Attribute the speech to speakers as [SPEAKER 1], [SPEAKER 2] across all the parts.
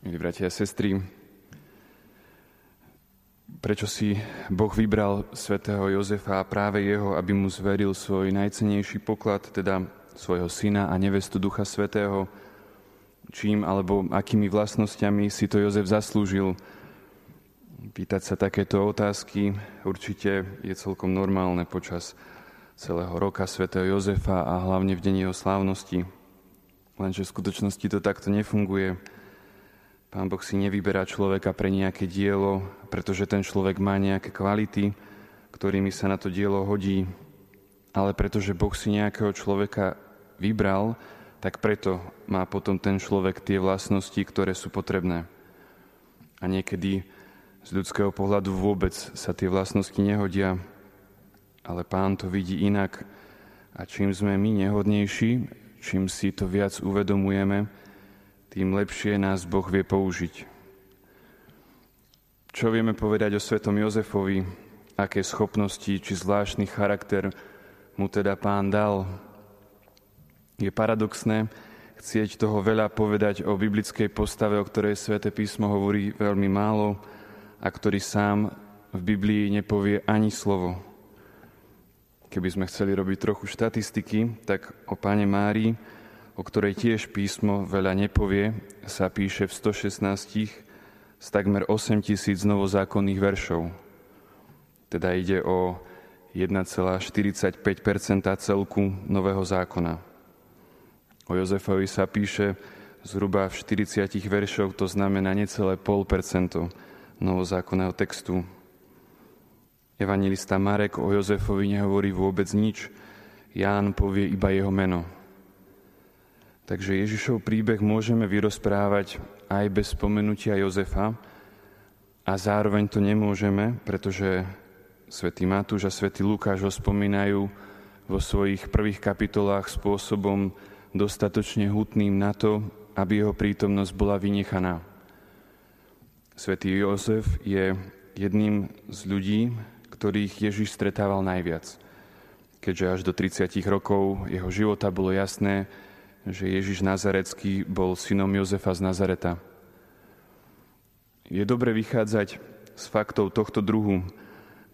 [SPEAKER 1] Milí bratia a sestry, prečo si Boh vybral svätého Jozefa a práve jeho, aby mu zveril svoj najcenejší poklad, teda svojho syna a nevestu Ducha Svetého, čím alebo akými vlastnosťami si to Jozef zaslúžil. Pýtať sa takéto otázky určite je celkom normálne počas celého roka svätého Jozefa a hlavne v deň jeho slávnosti. Lenže v skutočnosti to takto nefunguje. Pán Boh si nevyberá človeka pre nejaké dielo, pretože ten človek má nejaké kvality, ktorými sa na to dielo hodí, ale pretože Boh si nejakého človeka vybral, tak preto má potom ten človek tie vlastnosti, ktoré sú potrebné. A niekedy z ľudského pohľadu vôbec sa tie vlastnosti nehodia, ale pán to vidí inak. A čím sme my nehodnejší, čím si to viac uvedomujeme, tým lepšie nás Boh vie použiť. Čo vieme povedať o svetom Jozefovi, aké schopnosti či zvláštny charakter mu teda pán dal. Je paradoxné chcieť toho veľa povedať o biblickej postave, o ktorej sväté písmo hovorí veľmi málo a ktorý sám v Biblii nepovie ani slovo. Keby sme chceli robiť trochu štatistiky, tak o páne Márii o ktorej tiež písmo veľa nepovie, sa píše v 116 z takmer 8 tisíc novozákonných veršov. Teda ide o 1,45% celku Nového zákona. O Jozefovi sa píše zhruba v 40 veršoch, to znamená necelé pol percento novozákonného textu. Evangelista Marek o Jozefovi nehovorí vôbec nič, Ján povie iba jeho meno. Takže Ježišov príbeh môžeme vyrozprávať aj bez spomenutia Jozefa a zároveň to nemôžeme, pretože svätý Matúš a svätý Lukáš ho spomínajú vo svojich prvých kapitolách spôsobom dostatočne hutným na to, aby jeho prítomnosť bola vynechaná. Svetý Jozef je jedným z ľudí, ktorých Ježiš stretával najviac. Keďže až do 30 rokov jeho života bolo jasné, že Ježiš Nazarecký bol synom Jozefa z Nazareta. Je dobre vychádzať z faktov tohto druhu,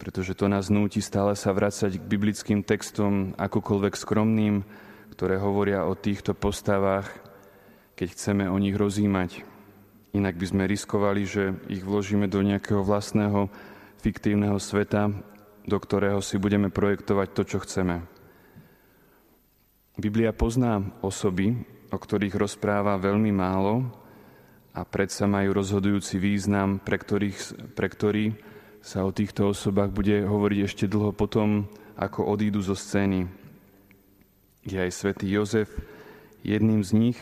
[SPEAKER 1] pretože to nás núti stále sa vracať k biblickým textom, akokoľvek skromným, ktoré hovoria o týchto postavách, keď chceme o nich rozímať. Inak by sme riskovali, že ich vložíme do nejakého vlastného fiktívneho sveta, do ktorého si budeme projektovať to, čo chceme. Biblia pozná osoby, o ktorých rozpráva veľmi málo a predsa majú rozhodujúci význam, pre, ktorých, pre ktorý sa o týchto osobách bude hovoriť ešte dlho potom, ako odídu zo scény. Je aj svätý Jozef jedným z nich.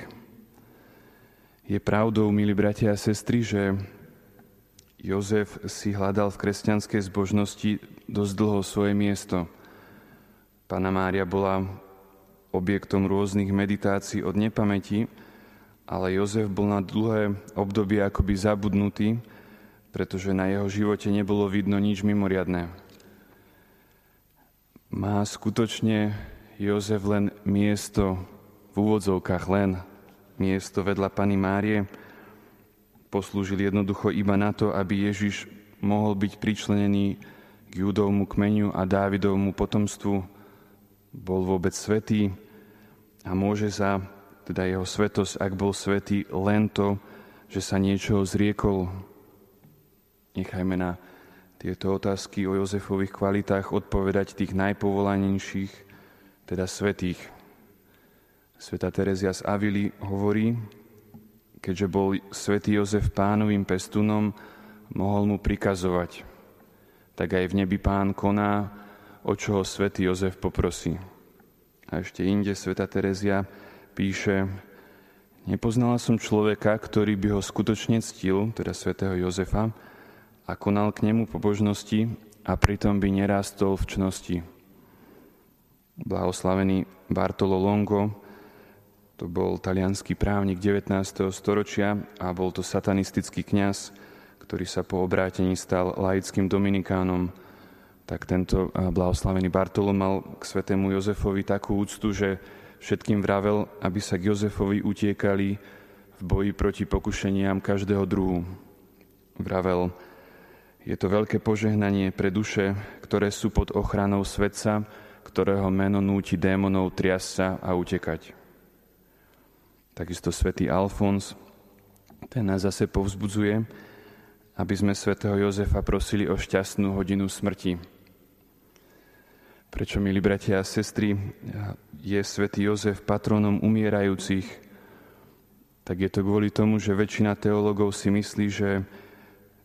[SPEAKER 1] Je pravdou, milí bratia a sestry, že Jozef si hľadal v kresťanskej zbožnosti dosť dlho svoje miesto. Pána Mária bola objektom rôznych meditácií od nepamäti, ale Jozef bol na dlhé obdobie akoby zabudnutý, pretože na jeho živote nebolo vidno nič mimoriadné. Má skutočne Jozef len miesto, v úvodzovkách len miesto vedľa Pany Márie, poslúžil jednoducho iba na to, aby Ježiš mohol byť pričlenený k Judovmu kmeniu a Dávidovmu potomstvu, bol vôbec svetý, a môže sa, teda jeho svetosť, ak bol svetý, len to, že sa niečoho zriekol. Nechajme na tieto otázky o Jozefových kvalitách odpovedať tých najpovolanejších, teda svetých. Sveta Terezia z Avily hovorí, keďže bol svätý Jozef pánovým pestunom, mohol mu prikazovať. Tak aj v nebi pán koná, o čo ho svätý Jozef poprosí. A ešte inde sveta Terezia píše, nepoznala som človeka, ktorý by ho skutočne ctil, teda svätého Jozefa, a konal k nemu pobožnosti a pritom by nerástol v čnosti. Blahoslavený Bartolo Longo, to bol talianský právnik 19. storočia a bol to satanistický kňaz, ktorý sa po obrátení stal laickým dominikánom tak tento blahoslavený Bartolom mal k svetému Jozefovi takú úctu, že všetkým vravel, aby sa k Jozefovi utiekali v boji proti pokušeniam každého druhu. Vravel, je to veľké požehnanie pre duše, ktoré sú pod ochranou svetca, ktorého meno núti démonov triasť sa a utekať. Takisto svätý Alfons, ten nás zase povzbudzuje, aby sme svätého Jozefa prosili o šťastnú hodinu smrti. Prečo, milí bratia a sestry, je svätý Jozef patronom umierajúcich, tak je to kvôli tomu, že väčšina teologov si myslí, že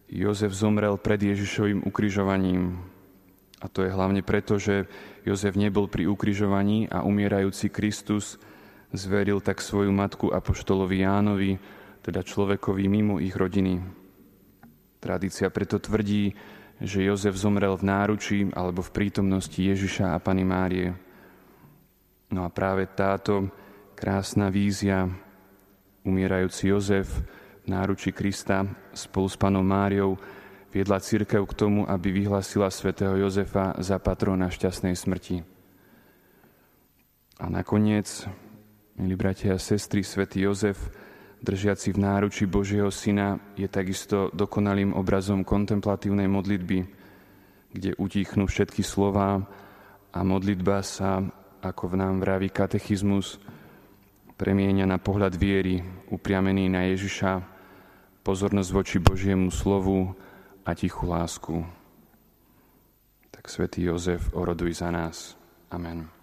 [SPEAKER 1] Jozef zomrel pred Ježišovým ukrižovaním. A to je hlavne preto, že Jozef nebol pri ukrižovaní a umierajúci Kristus zveril tak svoju matku Apoštolovi Jánovi, teda človekovi mimo ich rodiny. Tradícia preto tvrdí, že Jozef zomrel v náručí alebo v prítomnosti Ježiša a Pany Márie. No a práve táto krásna vízia, umierajúci Jozef, náruči Krista spolu s panom Máriou viedla církev k tomu, aby vyhlasila svätého Jozefa za patrona šťastnej smrti. A nakoniec, milí bratia a sestry, svätý Jozef, držiaci v náruči Božieho Syna, je takisto dokonalým obrazom kontemplatívnej modlitby, kde utichnú všetky slová a modlitba sa, ako v nám vraví katechizmus, premienia na pohľad viery, upriamený na Ježiša, pozornosť voči Božiemu slovu a tichú lásku. Tak svätý Jozef, oroduj za nás. Amen.